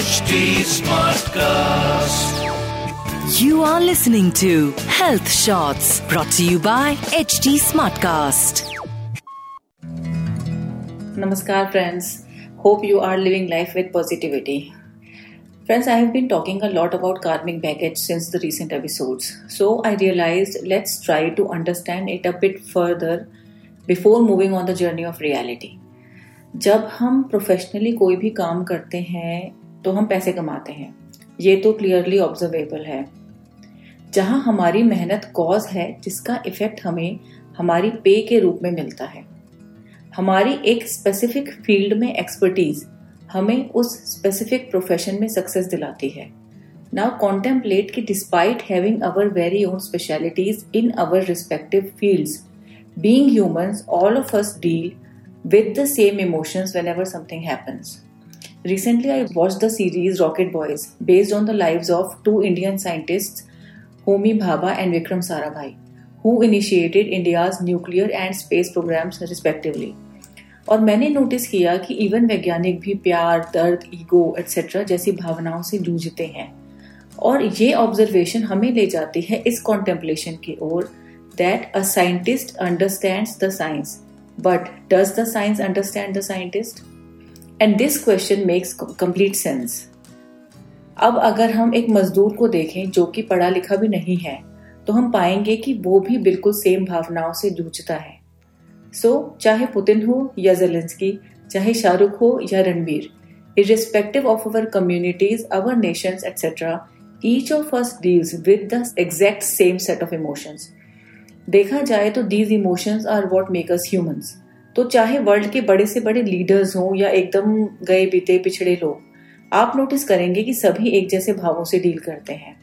HD Smartcast. You are listening to Health Shots brought to you by HT Smartcast. Namaskar, friends. Hope you are living life with positivity. Friends, I have been talking a lot about karmic baggage since the recent episodes. So I realized let's try to understand it a bit further before moving on the journey of reality. जब हम professionally कोई भी काम करते हैं तो हम पैसे कमाते हैं। ये तो क्लियरली ऑब्जर्वेबल है। जहाँ हमारी मेहनत कॉज है, जिसका इफ़ेक्ट हमें हमारी पे के रूप में मिलता है। हमारी एक स्पेसिफिक फ़ील्ड में एक्सपर्टीज हमें उस स्पेसिफिक प्रोफेशन में सक्सेस दिलाती है। नाउ कॉन्टेम्पलेट कि despite having our very own specialities in our respective fields being humans all of us deal with the same emotions whenever something happens. Recently, I watched the series Rocket Boys based on the lives of two Indian scientists, Homi Bhabha and Vikram Sarabhai, who initiated India's nuclear and space programs respectively. और मैंने notice किया कि even वैज्ञानिक भी प्यार दर्द ego etcetera जैसी भावनाओं से जूझते हैं और ये ऑब्जर्वेशन हमें ले जाती है इस कॉन्टेम्पलेशन की ओर that a scientist understands the science But does the science understand the scientist? And this question makes complete sense अब अगर हम एक मजदूर को देखें जो कि पढ़ा लिखा भी नहीं है तो हम पाएँगे कि वो भी बिल्कुल सेम भावनाओं से जूझता है। सो so, चाहे पुतिन हो या जेलेंस्की चाहे शाहरुख हो या Ranbir irrespective of our communities our nation etcetera each of us deals with the exact same set of emotions देखा जाए तो these emotions are what makers humans humans तो चाहे वर्ल्ड के बड़े से बड़े लीडर्स हों या एकदम गए बीते पिछड़े लोग, आप नोटिस करेंगे कि सभी एक जैसे भावों से डील करते हैं।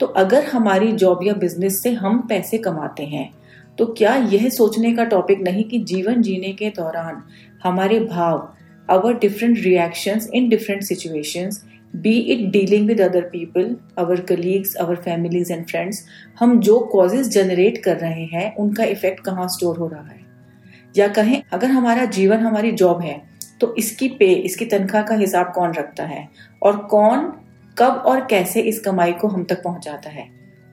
तो अगर हमारी जॉब या बिज़नेस से हम पैसे कमाते हैं तो क्या यह सोचने का टॉपिक नहीं कि जीवन जीने के दौरान हमारे भाव our different reactions in different situations be it dealing with other people our colleagues our families and friends हम जो कॉजेज जनरेट कर रहे हैं, उनका इफ़ेक्ट कहाँ स्टोर हो रहा है? या कहें, अगर हमारा जीवन हमारी जॉब है तो इसकी पे, इसकी तनख्वाह का हिसाब कौन रखता है? और कौन, कब और कैसे इस कमाई को हम तक पहुंचाता है?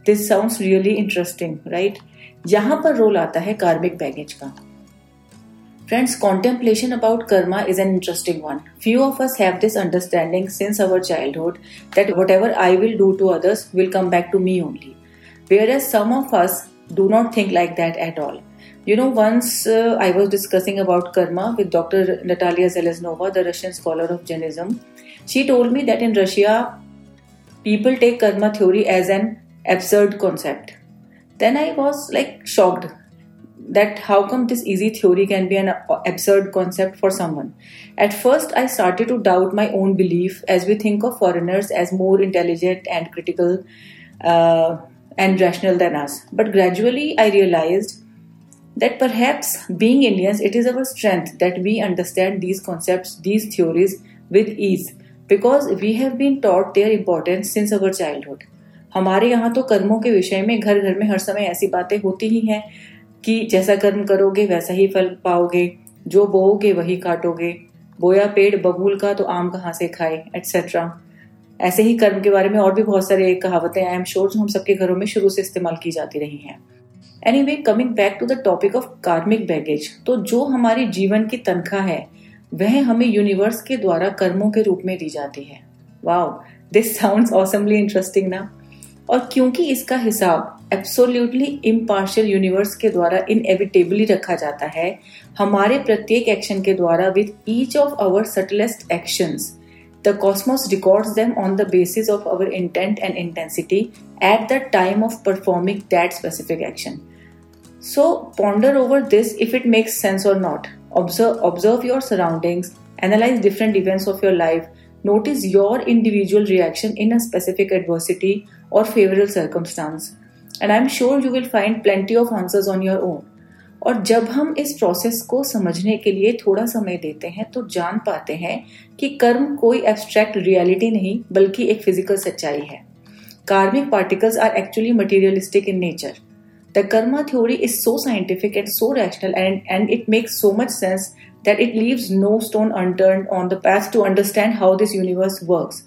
This sounds really interesting right यहाँ पर रोल आता है कार्मिक बैगेज का। Friends contemplation about karma is an interesting one few of us have this understanding since our childhood that whatever I will do to others will come back to me only whereas some not think like that at all You know, once uh, I was discussing about karma with Dr. Natalia Zeleznova, the Russian scholar of Jainism. She told me that in Russia, people take karma theory as an absurd concept. Then I was like shocked that how come this easy theory can be an absurd concept for someone. At first, I started to doubt my own belief as we think of foreigners as more intelligent and critical uh, and rational than us. But gradually, I realized that perhaps being Indians, it is our strength that we understand these concepts, these theories with ease because we have been taught their importance since our childhood. हमारे यहाँ तो कर्मों के विषय में घर घर में हर समय ऐसी बातें होती ही हैं कि जैसा कर्म करोगे वैसा ही फल पाओगे जो बोओगे वही काटोगे बोया पेड़ बबूल का तो आम कहाँ से खाए एटसेट्रा ऐसे ही कर्म के बारे में और भी बहुत सारे कहावतें आई एम श्योर जो हम सबके घरों में शुरू से इस्तेमाल की जाती रही हैं anyway coming back to the topic of karmic baggage तो जो हमारे जीवन की तनख्वाह है, वह हमें यूनिवर्स के द्वारा कर्मों के रूप में दी जाती है। Wow this sounds awesomely interesting ना? और क्योंकि इसका हिसाब एब्सोल्यूटली इम्पार्शियल यूनिवर्स के द्वारा इनएविटेबली रखा जाता है, हमारे प्रत्येक एक्शन के द्वारा with each of our subtlest actions the cosmos records them on the basis of our intent and intensity at the time of performing that specific action so ponder over this if it makes sense और not observe your surroundings analyse different events of your life notice your individual reaction in a specific adversity or favorable circumstance I am sure you will find plenty of answers on your own और जब हम इस process को समझने के लिए थोड़ा समय देते हैं तो जान पाते हैं कि कर्म कोई एब्स्ट्रैक्ट रियलिटी नहीं, बल्कि एक फ़िज़िकल सच्चाई है। Karmic particles are actually materialistic in nature the karma theory is so scientific and so rational and and it makes so much sense that it leaves no stone unturned on the path to understand how this universe works.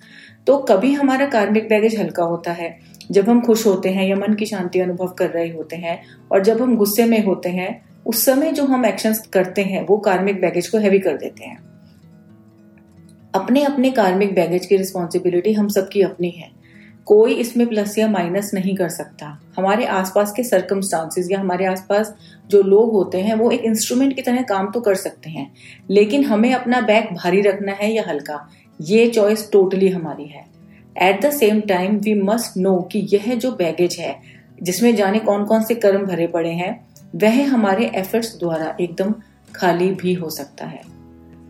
तो कभी हमारा कार्मिक baggage हल्का होता है, जब हम खुश होते हैं या मन की शांति अनुभव कर रहे होते हैं और जब हम गुस्से में होते हैं, उस समय जो हम एक्शंस करते हैं, वो कार्मिक बैगेज को हैवी कर देते हैं अपने अपने कार्मिक बैगेज की रिस्पॉन्सिबिलिटी हम सबकी अपनी है कोई इसमें प्लस या माइनस नहीं कर सकता। हमारे आसपास के सर्कमस्टांसिस या हमारे आसपास जो लोग होते हैं, वो एक इंस्ट्रूमेंट की तरह काम तो कर सकते हैं, लेकिन हमें अपना बैग भारी रखना है या हल्का, ये चॉइस टोटली हमारी है। At the same time we must know कि यह जो बैगेज है, जिसमें जाने कौन कौन से कर्म भरे पड़े हैं, वह हमारे एफर्ट्स द्वारा एकदम खाली भी हो सकता है।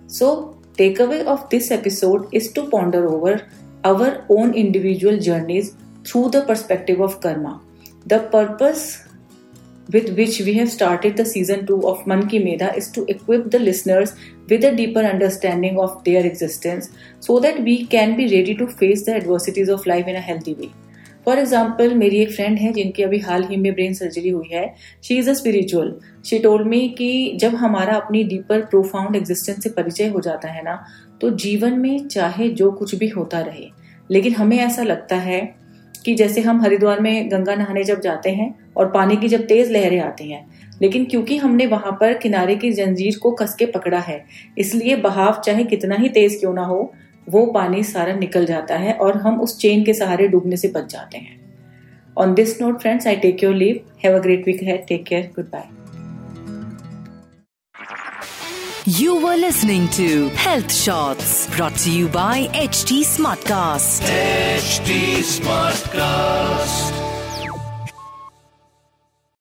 So takeaway of this episode is to ponder over our own individual journeys through the perspective of karma. The purpose with which we have started the season 2 of Man Ki Medha is to equip the listeners with a deeper understanding of their existence so that we can be ready to face the adversities of life in a healthy way. For example मेरी एक friend है जिनकी अभी हाल ही में brain surgery हुई है। She is a spiritual she told me कि जब हमारा अपनी डीपर प्रोफाउंड एग्जिस्टेंस से परिचय हो जाता है ना तो जीवन में चाहे जो कुछ भी होता रहे, लेकिन हमें ऐसा लगता है कि जैसे हम हरिद्वार में गंगा नहाने जब जाते हैं और पानी की जब तेज लहरें आती हैं, लेकिन क्योंकि हमने वहाँ पर किनारे की जंजीर को कसके पकड़ा है, इसलिए बहाव चाहे कितना ही तेज क्यों ना हो वो पानी सारा निकल जाता है और हम उस चेन के सहारे डूबने से बच जाते हैं। On this note friends I take your leave have a great week है take care goodbye You were listening to Health Shots brought to you by HT Smartcast. HT Smartcast.